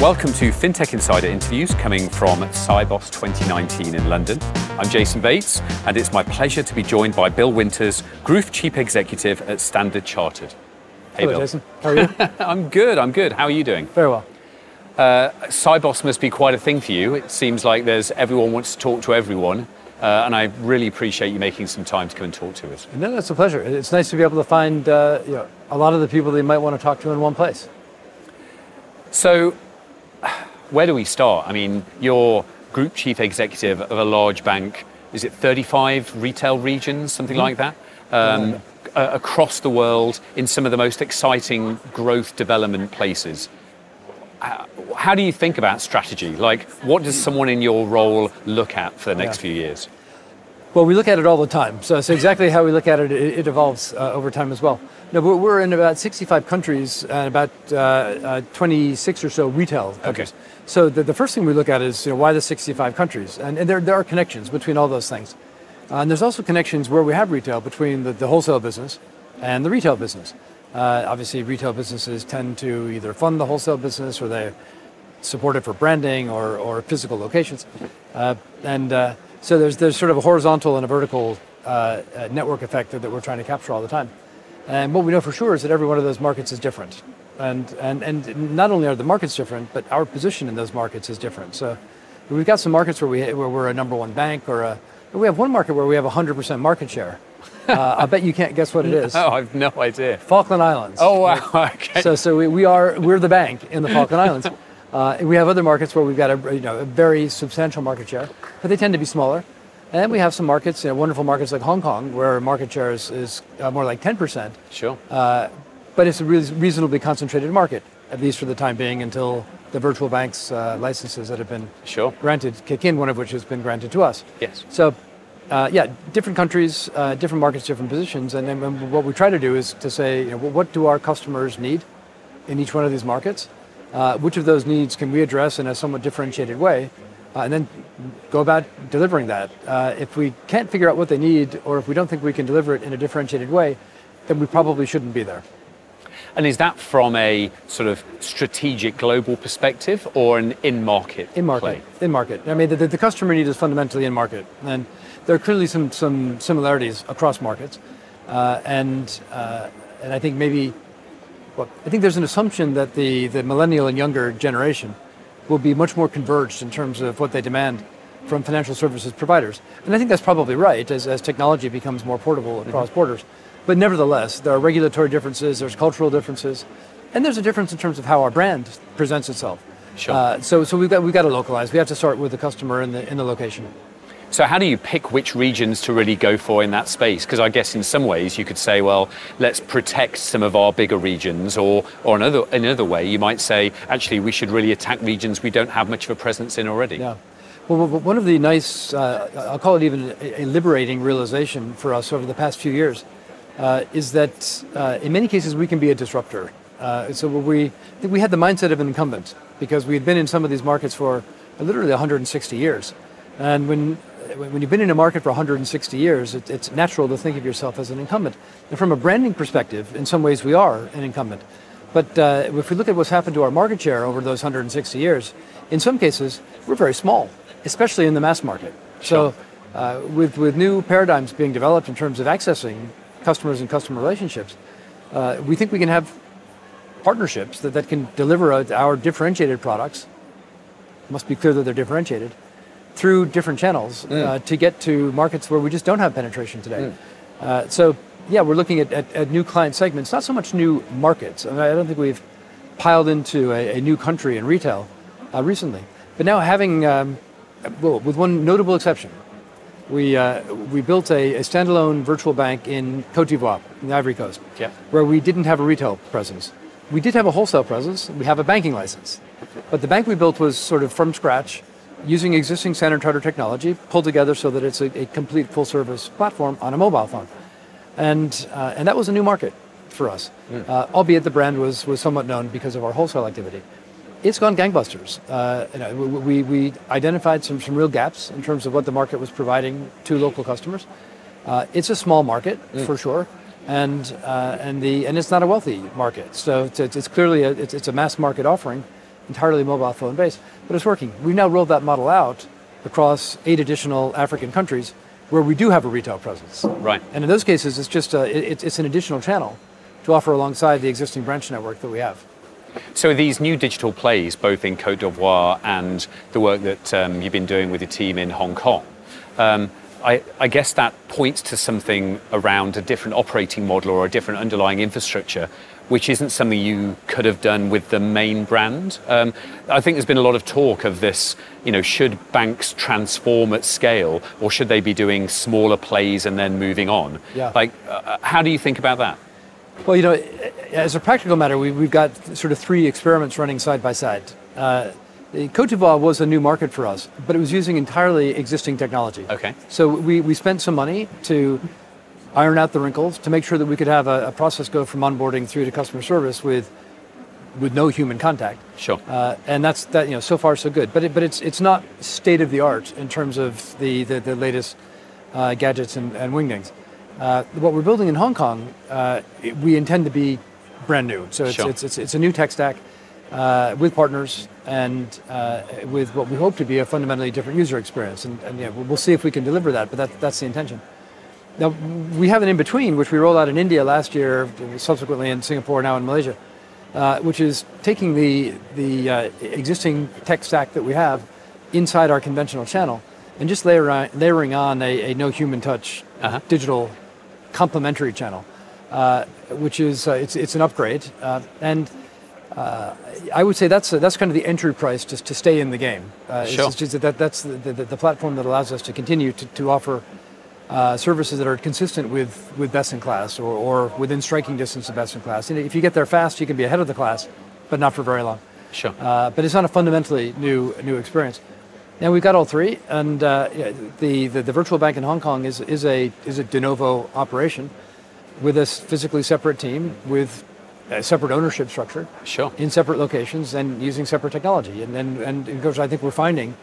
Welcome to FinTech Insider interviews coming from Sibos 2019 in London. I'm Jason Bates, and it's my pleasure to be joined by Bill Winters, Group Chief Executive at Standard Chartered. Hey, Hello, Bill. Jason. How are you? I'm good. I'm good. How are you doing? Very well. Uh, Sibos must be quite a thing for you. It seems like there's everyone wants to talk to everyone. Uh, and I really appreciate you making some time to come and talk to us. No, that's a pleasure. It's nice to be able to find uh, you know, a lot of the people that you might want to talk to in one place. So, where do we start? I mean, you're group chief executive of a large bank. Is it 35 retail regions, something mm-hmm. like that? Um, yeah. across the world in some of the most exciting growth development places. How do you think about strategy? Like, what does someone in your role look at for the next yeah. few years? Well, we look at it all the time. So, so exactly how we look at it, it, it evolves uh, over time as well. No, we're, we're in about 65 countries and about uh, uh, 26 or so retail countries. Okay. So the, the first thing we look at is you know, why the 65 countries? And, and there, there are connections between all those things. Uh, and there's also connections where we have retail between the, the wholesale business and the retail business. Uh, obviously, retail businesses tend to either fund the wholesale business or they support it for branding or, or physical locations. Uh, and uh, so there's, there's sort of a horizontal and a vertical uh, uh, network effect that, we're trying to capture all the time. And what we know for sure is that every one of those markets is different. And, and, and not only are the markets different, but our position in those markets is different. So we've got some markets where, we, where we're a number one bank or a, we have one market where we have 100% market share. Uh, I bet you can't guess what it is. Oh, I've no idea. Falkland Islands. Oh wow. Okay. So, so we, we are we're the bank in the Falkland Islands. Uh, we have other markets where we've got a you know a very substantial market share, but they tend to be smaller. And we have some markets, you know, wonderful markets like Hong Kong, where market share is, uh, more like 10%. Sure. Uh, but it's a reasonably concentrated market, at least for the time being, until the virtual banks uh, licenses that have been sure. granted kick in, one of which has been granted to us. Yes. So uh, yeah, different countries, uh, different markets, different positions. And then what we try to do is to say, you know, what do our customers need in each one of these markets? Uh, which of those needs can we address in a somewhat differentiated way? Uh, and then go about delivering that. Uh, if we can't figure out what they need, or if we don't think we can deliver it in a differentiated way, then we probably shouldn't be there. And is that from a sort of strategic global perspective or an in market? In market. In market. I mean, the, the customer need is fundamentally in market. And there are clearly some, some similarities across markets. Uh, and, uh, and I think maybe, well, I think there's an assumption that the, the millennial and younger generation will be much more converged in terms of what they demand from financial services providers. And I think that's probably right as, as technology becomes more portable across mm-hmm. borders. But nevertheless, there are regulatory differences, there's cultural differences, and there's a difference in terms of how our brand presents itself. Sure. Uh, so so we've, got, we've got to localize. We have to start with the customer in the, in the location. So, how do you pick which regions to really go for in that space? Because I guess in some ways you could say, well, let's protect some of our bigger regions, or, or another, another way you might say, actually, we should really attack regions we don't have much of a presence in already. Yeah. Well, one of the nice, uh, I'll call it even a liberating realization for us over the past few years, uh, is that uh, in many cases we can be a disruptor. Uh, so we, we had the mindset of an incumbent because we had been in some of these markets for literally 160 years. And when when you've been in a market for 160 years, it, it's natural to think of yourself as an incumbent. And from a branding perspective, in some ways we are an incumbent. But uh, if we look at what's happened to our market share over those 160 years, in some cases, we're very small, especially in the mass market. Sure. So uh, with, with new paradigms being developed in terms of accessing customers and customer relationships, uh, we think we can have partnerships that, that can deliver our differentiated products. It must be clear that they're differentiated through different channels mm. uh, to get to markets where we just don't have penetration today. Mm. Uh, so, yeah, we're looking at, at, at, new client segments, not so much new markets. I, mean, I don't think we've piled into a, a new country in retail uh, recently. But now, having, um, well, with one notable exception, we, uh, we built a, a, standalone virtual bank in Cote d'Ivoire, in the Ivory Coast, yeah. where we didn't have a retail presence. We did have a wholesale presence, we have a banking license. But the bank we built was sort of from scratch, using existing Standard Chartered technology, pulled together so that it's a, a complete full service platform on a mobile phone. And, uh, and that was a new market for us, mm. uh, albeit the brand was, was somewhat known because of our wholesale activity. It's gone gangbusters. Uh, you know, we, we identified some, some real gaps in terms of what the market was providing to local customers. Uh, it's a small market mm. for sure, and, uh, and, the, and it's not a wealthy market. So it's, it's clearly a, it's, it's a mass market offering entirely mobile phone based, but it's working. We've now rolled that model out across eight additional African countries where we do have a retail presence. Right. And in those cases, it's just a, it, it's an additional channel to offer alongside the existing branch network that we have. So these new digital plays, both in Cote d'Ivoire and the work that um, you've been doing with your team in Hong Kong, um, I, I, guess that points to something around a different operating model or a different underlying infrastructure, which isn't something you could have done with the main brand. Um, I think there's been a lot of talk of this, you know, should banks transform at scale or should they be doing smaller plays and then moving on? Yeah. Like, uh, how do you think about that? Well, you know, as a practical matter, we, have got sort of three experiments running side by side. Uh, Cote d'Ivoire was a new market for us, but it was using entirely existing technology. Okay. So we, we spent some money to iron out the wrinkles, to make sure that we could have a, a process go from onboarding through to customer service with with no human contact. Sure. Uh, and that's that. You know, so far so good. But it, but it's it's not state of the art in terms of the the, the latest uh, gadgets and, and wingdings. Uh, what we're building in Hong Kong, uh, we intend to be brand new. So it's, sure. it's, it's, it's, a new tech stack uh, with partners and uh, with what we hope to be a fundamentally different user experience. And, and yeah, we'll see if we can deliver that, but that, that's the intention. Now, we have an in between, which we rolled out in India last year, subsequently in Singapore, now in Malaysia, uh, which is taking the, the uh, existing tech stack that we have inside our conventional channel and just layer, layering on a, a no human touch uh-huh. digital complementary channel, uh, which is uh, it's, it's an upgrade. Uh, and uh, I would say that's that's kind of the entry price just to stay in the game. Uh, sure. It's, it's that, that's the, the, the, platform that allows us to continue to, to offer uh, services that are consistent with, with best in class or, or within striking distance of best in class. And if you get there fast, you can be ahead of the class, but not for very long. Sure. but it's not a fundamentally new new experience. Now we've got all three, and uh, the, the, the virtual bank in Hong Kong is is a is a de novo operation with a physically separate team with a separate ownership structure, sure, in separate locations and using separate technology. And and, and of course, I think we're finding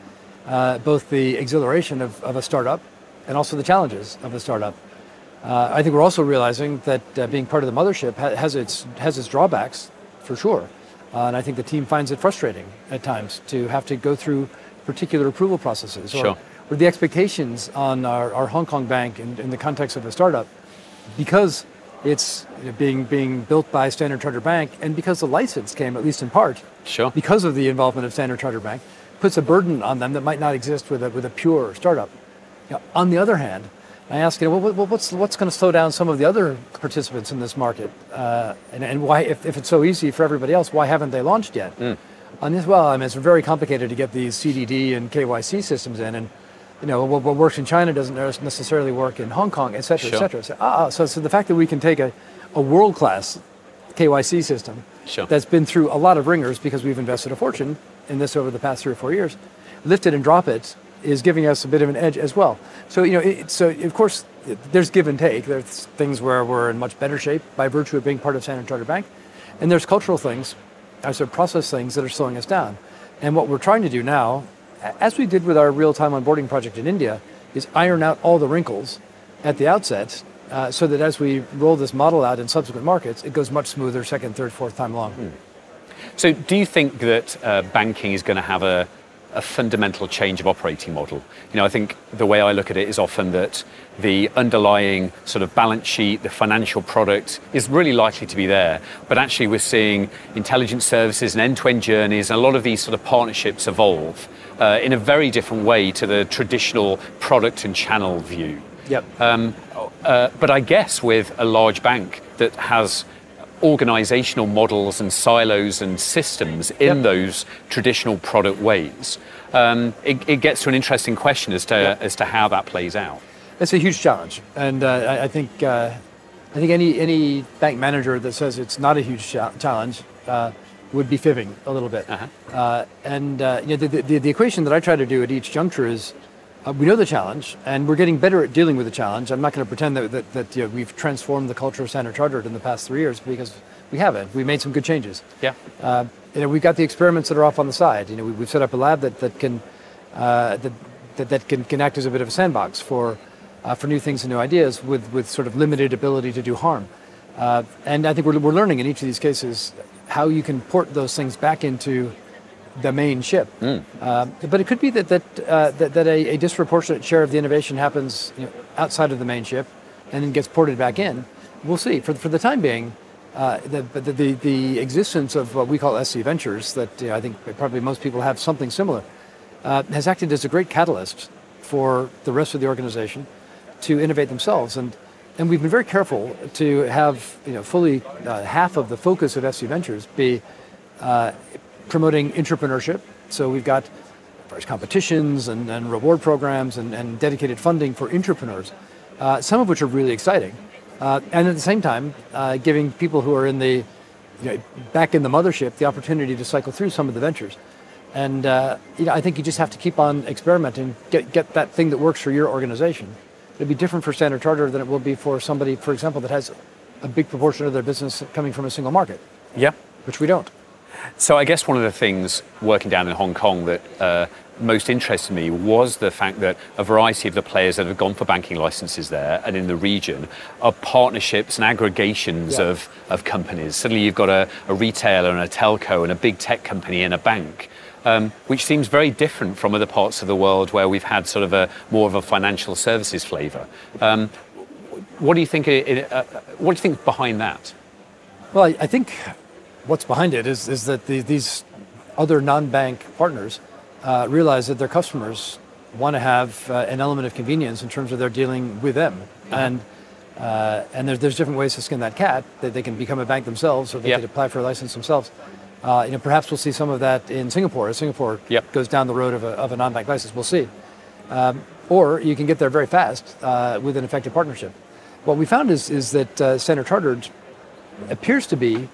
uh, both the exhilaration of, of a startup and also the challenges of a startup. Uh, I think we're also realizing that uh, being part of the mothership ha- has its has its drawbacks for sure, uh, and I think the team finds it frustrating at times to have to go through particular approval processes or, sure. or the expectations on our, our Hong Kong bank in, in, the context of a startup because it's being being built by Standard Chartered Bank and because the license came at least in part sure. because of the involvement of Standard Chartered Bank puts a burden on them that might not exist with a, with a pure startup. You know, on the other hand, I ask, you know, well, what's what's going to slow down some of the other participants in this market, uh, and, and why, if, if it's so easy for everybody else, why haven't they launched yet? Mm on this, well, I mean, it's very complicated to get these CDD and KYC systems in, and you know what, what works in China doesn't necessarily work in Hong Kong, et cetera, sure. et cetera. So, ah, so, so the fact that we can take a, a world-class KYC system sure. that's been through a lot of wringers because we've invested a fortune in this over the past three or four years, lift it and drop it is giving us a bit of an edge as well. So you know, it, so of course, there's give and take. There's things where we're in much better shape by virtue of being part of Standard Chartered Bank, and there's cultural things as to process things that are slowing us down. And what we're trying to do now, as we did with our real-time onboarding project in India, is iron out all the wrinkles at the outset uh, so that as we roll this model out in subsequent markets, it goes much smoother second, third, fourth time along. Hmm. So do you think that uh, banking is going to have a a fundamental change of operating model. You know, I think the way I look at it is often that the underlying sort of balance sheet, the financial product is really likely to be there. But actually, we're seeing intelligence services and end to end journeys and a lot of these sort of partnerships evolve uh, in a very different way to the traditional product and channel view. Yep. Um, uh, but I guess with a large bank that has organizational models and silos and systems in yep. those traditional product ways, um, it, it, gets to an interesting question as to, yep. as to how that plays out. It's a huge challenge. And uh, I, I, think, uh, I think any, any bank manager that says it's not a huge challenge uh, would be fibbing a little bit. Uh-huh. Uh, and uh, you know, the, the, the equation that I try to do at each juncture is uh, we know the challenge, and we're getting better at dealing with the challenge. I'm not going to pretend that, that, that you know, we've transformed the culture of Standard Chartered in the past three years because we haven't. We made some good changes. Yeah. Uh, you know, we've got the experiments that are off on the side. You know, we, have set up a lab that, that can uh, that, that, that, can, can act as a bit of a sandbox for uh, for new things and new ideas with, with sort of limited ability to do harm. Uh, and I think we're, we're learning in each of these cases how you can port those things back into the main ship. Uh, but it could be that that uh, that, that a, a disproportionate share of the innovation happens you know, outside of the main ship, and then gets ported back in. We'll see. For for the time being, uh, the, the, the the existence of what we call SC Ventures, that you know, I think probably most people have something similar, uh, has acted as a great catalyst for the rest of the organization to innovate themselves. And and we've been very careful to have you know fully uh, half of the focus of SC Ventures be uh, promoting entrepreneurship. So we've got various competitions and, and reward programs and, and, dedicated funding for entrepreneurs, uh, some of which are really exciting. Uh, and at the same time, uh, giving people who are in the you know, back in the mothership the opportunity to cycle through some of the ventures. And uh, you know, I think you just have to keep on experimenting, get, get that thing that works for your organization. It'll be different for Standard Charter than it will be for somebody, for example, that has a big proportion of their business coming from a single market. Yeah. Which we don't. So I guess one of the things working down in Hong Kong that uh, most interested me was the fact that a variety of the players that have gone for banking licenses there and in the region are partnerships and aggregations yeah. of, of companies. Suddenly you've got a, a, retailer and a telco and a big tech company and a bank. Um, which seems very different from other parts of the world where we've had sort of a more of a financial services flavour. Um, what do you think? It, uh, what do you think behind that? Well, I, I think what's behind it is, is that the, these other non-bank partners uh, realize that their customers want to have uh, an element of convenience in terms of their dealing with them. And, uh, and there's, there's different ways to skin that cat, that they can become a bank themselves or they yep. can apply for a license themselves. Uh, you know, perhaps we'll see some of that in Singapore as Singapore yep. goes down the road of a, of a non-bank license. We'll see. Um, or you can get there very fast uh, with an effective partnership. What we found is, is that uh, Standard Chartered appears to be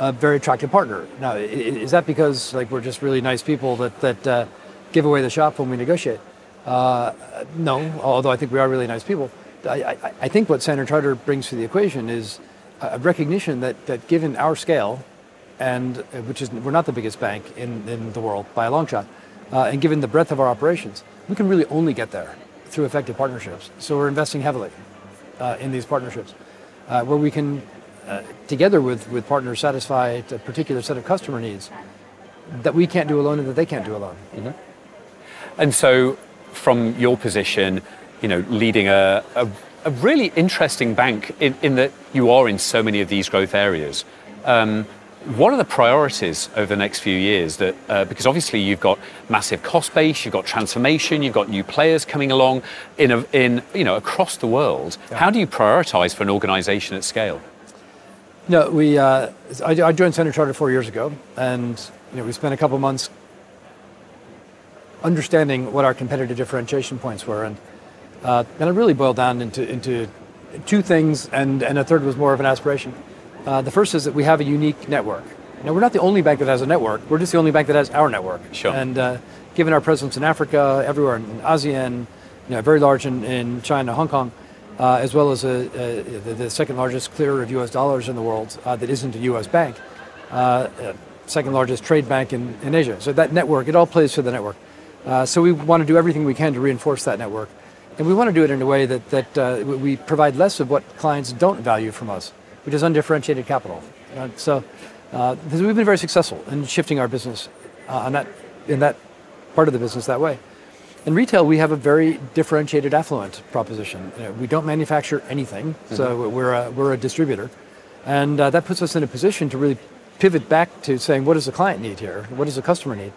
a very attractive partner. Now, is that because like we're just really nice people that that uh, give away the shop when we negotiate? Uh, no, although I think we are really nice people. I, I, I, think what Standard Charter brings to the equation is a recognition that, that given our scale, and uh, which is we're not the biggest bank in, in the world by a long shot, uh, and given the breadth of our operations, we can really only get there through effective partnerships. So we're investing heavily uh, in these partnerships, uh, where we can uh, together with, with partners satisfy a particular set of customer needs that we can't do alone and that they can't do alone. Mm-hmm. And so, from your position, you know, leading a, a, a really interesting bank in, in, that you are in so many of these growth areas. Um, what are the priorities over the next few years? That uh, because obviously you've got massive cost base, you've got transformation, you've got new players coming along in, a, in you know across the world. Yeah. How do you prioritize for an organisation at scale? No, we. Uh, I, I, joined Standard Chartered four years ago, and you know we spent a couple months understanding what our competitive differentiation points were, and uh, and it really boiled down into into two things, and and a third was more of an aspiration. Uh, the first is that we have a unique network. Now we're not the only bank that has a network. We're just the only bank that has our network. Sure. And uh, given our presence in Africa, everywhere in ASEAN, you know, very large in, in China, Hong Kong uh, as well as a, a, the, the, second largest clearer of U.S. dollars in the world uh, that isn't a U.S. bank, uh, second largest trade bank in, in Asia. So that network, it all plays to the network. Uh, so we want to do everything we can to reinforce that network. And we want to do it in a way that, that uh, we provide less of what clients don't value from us, which is undifferentiated capital. Uh, so we've been very successful in shifting our business on that, in that part of the business that way. In retail, we have a very differentiated affluent proposition. You know, we don't manufacture anything, mm-hmm. so we're a, we're a distributor. And uh, that puts us in a position to really pivot back to saying, what does the client need here? What does the customer need?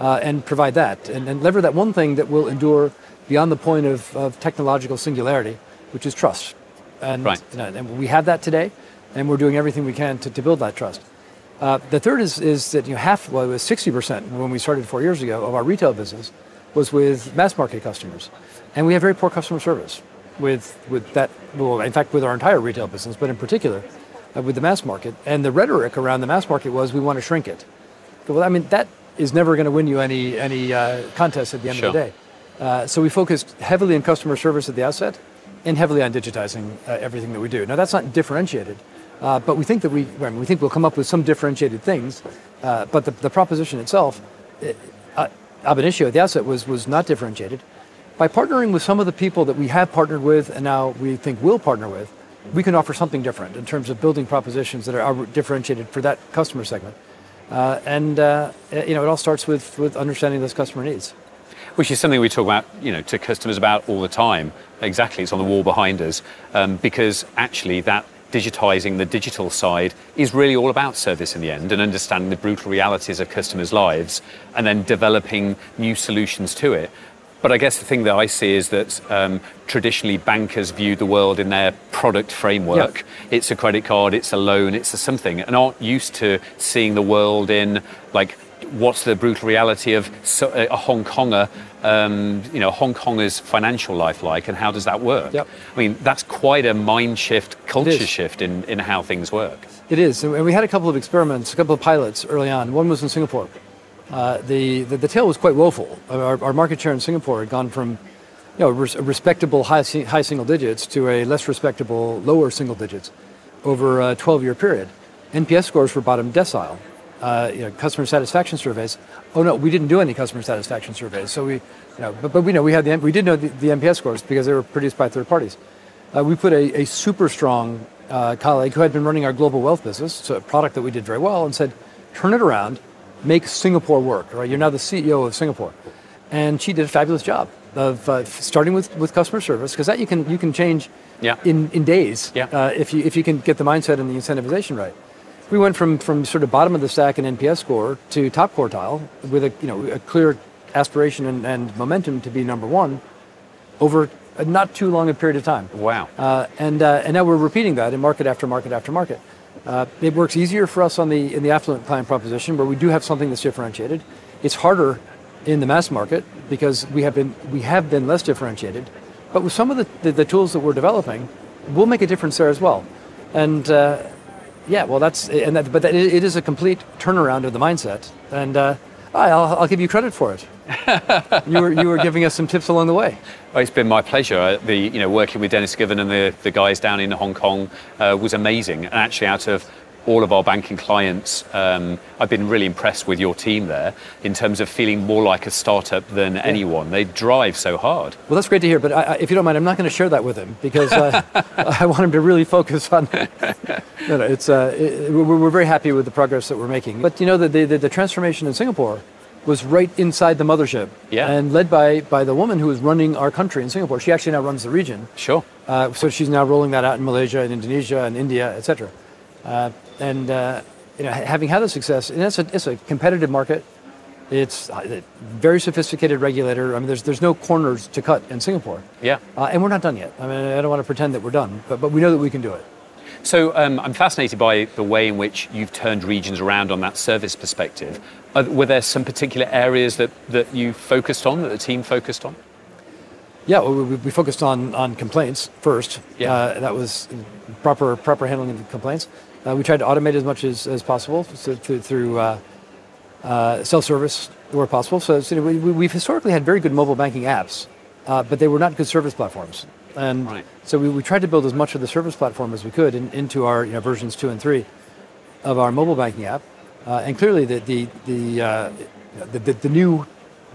Uh, and provide that. And, and lever that one thing that will endure beyond the point of, of technological singularity, which is trust. And, right. you know, and we have that today, and we're doing everything we can to, to build that trust. Uh, the third is, is that you know, half, well, it was 60% when we started four years ago of our retail business was with mass market customers. And we have very poor customer service with, with that, well, in fact, with our entire retail business, but in particular uh, with the mass market. And the rhetoric around the mass market was we want to shrink it. Well, I mean, that is never going to win you any, any uh, contest at the end sure. of the day. Uh, so we focused heavily on customer service at the outset and heavily on digitizing uh, everything that we do. Now, that's not differentiated. Uh, but we think that we, I mean, we think we'll come up with some differentiated things, uh, but the, the proposition itself, it, ab initio the outset was, was not differentiated. By partnering with some of the people that we have partnered with and now we think will partner with, we can offer something different in terms of building propositions that are differentiated for that customer segment. Uh, and uh, you know, it all starts with, with understanding those customer needs. Which is something we talk about, you know, to customers about all the time. Exactly, it's on the wall behind us, um, because actually that digitizing the digital side is really all about service in the end and understanding the brutal realities of customers' lives and then developing new solutions to it. But I guess the thing that I see is that um, traditionally bankers view the world in their product framework. It's a credit card, it's a loan, it's a something, and aren't used to seeing the world in like what's the brutal reality of a Hong Konger, um, you know, Hong Konger's financial life like, and how does that work? Yep. I mean, that's quite a mind shift, culture shift in, in how things work. It is, and we had a couple of experiments, a couple of pilots early on. One was in Singapore. Uh, the, the, the tale was quite woeful. Our, our, market share in Singapore had gone from you know, res- respectable high, high single digits to a less respectable lower single digits over a 12 year period. NPS scores were bottom decile. Uh, you know, customer satisfaction surveys. Oh no, we didn't do any customer satisfaction surveys. So we, you know, but, but we know we had the we did know the, the NPS scores because they were produced by third parties. Uh, we put a, a super strong uh, colleague who had been running our global wealth business, so a product that we did very well, and said, turn it around make Singapore work, right? You're now the CEO of Singapore. And she did a fabulous job of uh, starting with, with customer service, because that you can, you can change yeah. in, in days yeah. uh, if, you, if you can get the mindset and the incentivization right. We went from, from sort of bottom of the stack in NPS score to top quartile with a, you know, a clear aspiration and, and momentum to be number one over a not too long a period of time. Wow. Uh, and, uh, and now we're repeating that in market after market after market. Uh, it works easier for us on the in the affluent client proposition where we do have something that's differentiated. It's harder in the mass market because we have been we have been less differentiated. But with some of the, the, the tools that we're developing, we'll make a difference there as well. And uh, yeah, well, that's and that, but that, it is a complete turnaround of the mindset. And uh, I'll, I'll give you credit for it. you were you were giving us some tips along the way. Well, it's been my pleasure. Uh, the you know working with Deniz Güven and the, the guys down in Hong Kong uh, was amazing. And actually, out of all of our banking clients, um, I've been really impressed with your team there in terms of feeling more like a startup than yeah. anyone. They drive so hard. Well, that's great to hear. But I, if you don't mind, I'm not going to share that with him because uh, I want him to really focus on. no, no, it's uh, it, we're, we're, very happy with the progress that we're making. But you know, the, the, the transformation in Singapore was right inside the mothership yeah. and led by, by the woman who was running our country in Singapore. She actually now runs the region. Sure. Uh, so she's now rolling that out in Malaysia and Indonesia and India, etc. Uh, and uh, you know, having had the success, and it's a, it's a competitive market. It's a very sophisticated regulator. I mean, there's, there's no corners to cut in Singapore. Yeah. Uh, and we're not done yet. I mean, I don't want to pretend that we're done, but, but we know that we can do it. So um, I'm fascinated by the way in which you've turned regions around on that service perspective. Are, were there some particular areas that, that you focused on, that the team focused on? Yeah, well, we, we, focused on, on complaints first. Yeah. Uh, that was proper proper handling of complaints. Uh, we tried to automate as much as, as possible so through, through uh, uh self-service where possible. So, so we, have historically had very good mobile banking apps, uh, but they were not good service platforms. And right. so we, we, tried to build as much of the service platform as we could in, into our you know, versions two and three of our mobile banking app. Uh, and clearly the, the, the, uh, the, the, the, new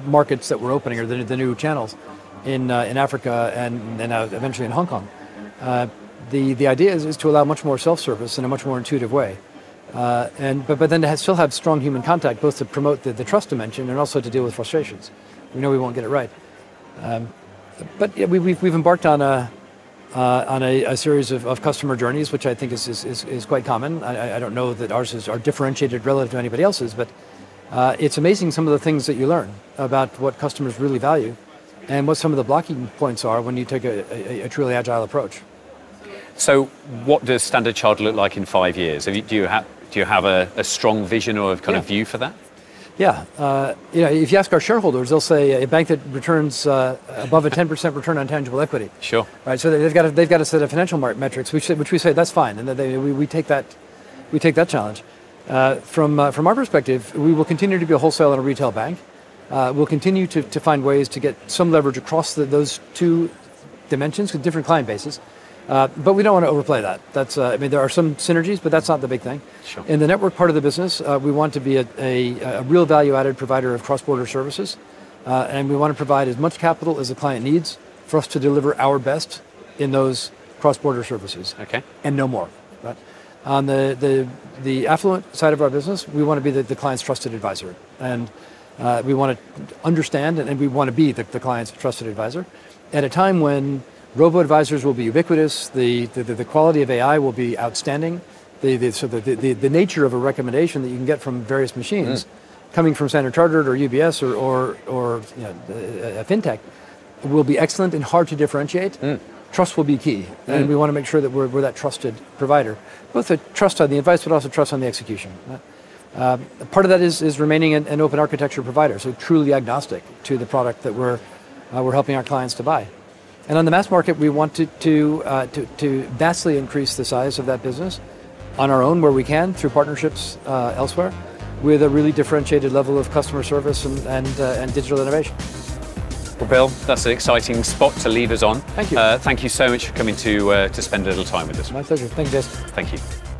markets that we're opening, or the, the new channels in, uh, in Africa and, and eventually in Hong Kong, uh, the, the idea is, is to allow much more self-service in a much more intuitive way. Uh, and, but, but then to have, still have strong human contact, both to promote the, the trust dimension and also to deal with frustrations. We know we won't get it right. Um, but yeah, we, we've, we've embarked on a uh, on a, a series of, of, customer journeys, which I think is, is, is, is quite common. I, I, don't know that ours is, are differentiated relative to anybody else's, but uh, it's amazing some of the things that you learn about what customers really value and what some of the blocking points are when you take a, a, a truly agile approach. So, what does Standard Chartered look like in five years? You, do you have do you have a, a strong vision or a kind yeah. of view for that? Yeah, uh, you know, if you ask our shareholders, they'll say a bank that returns uh, above a 10% return on tangible equity. Sure. Right. So they've got a, they've got a set of financial metrics, which, which we say that's fine, and that they, we, we take that we take that challenge. Uh, from uh, from our perspective, we will continue to be a wholesale and a retail bank. Uh, we'll continue to, to find ways to get some leverage across the, those two dimensions with different client bases. Uh, but we don't want to overplay that. That's, uh, I mean, there are some synergies, but that's not the big thing. Sure. In the network part of the business, uh, we want to be a, a, a real value-added provider of cross-border services, uh, and we want to provide as much capital as the client needs for us to deliver our best in those cross-border services. Okay. And no more. Right? On the, the, the affluent side of our business, we want to be the, the client's trusted advisor. And uh, we want to understand and, and we want to be the, the, client's trusted advisor at a time when robo-advisors will be ubiquitous, the, the, the quality of AI will be outstanding, the, the, so the, the, the nature of a recommendation that you can get from various machines mm. coming from Standard Chartered or UBS or, or, or you know, a fintech will be excellent and hard to differentiate. Mm. Trust will be key, and mm. we want to make sure that we're, we're that trusted provider. Both the trust on the advice, but also trust on the execution. Uh, part of that is, is remaining an, an, open architecture provider, so truly agnostic to the product that we're, uh, we're helping our clients to buy. And on the mass market, we want to, to, uh, to, to, vastly increase the size of that business on our own where we can through partnerships uh, elsewhere with a really differentiated level of customer service and, and, uh, and digital innovation. Well, Bill, that's an exciting spot to leave us on. Thank you. Uh, thank you so much for coming to, uh, to spend a little time with us. My pleasure. Thank you. Thank you.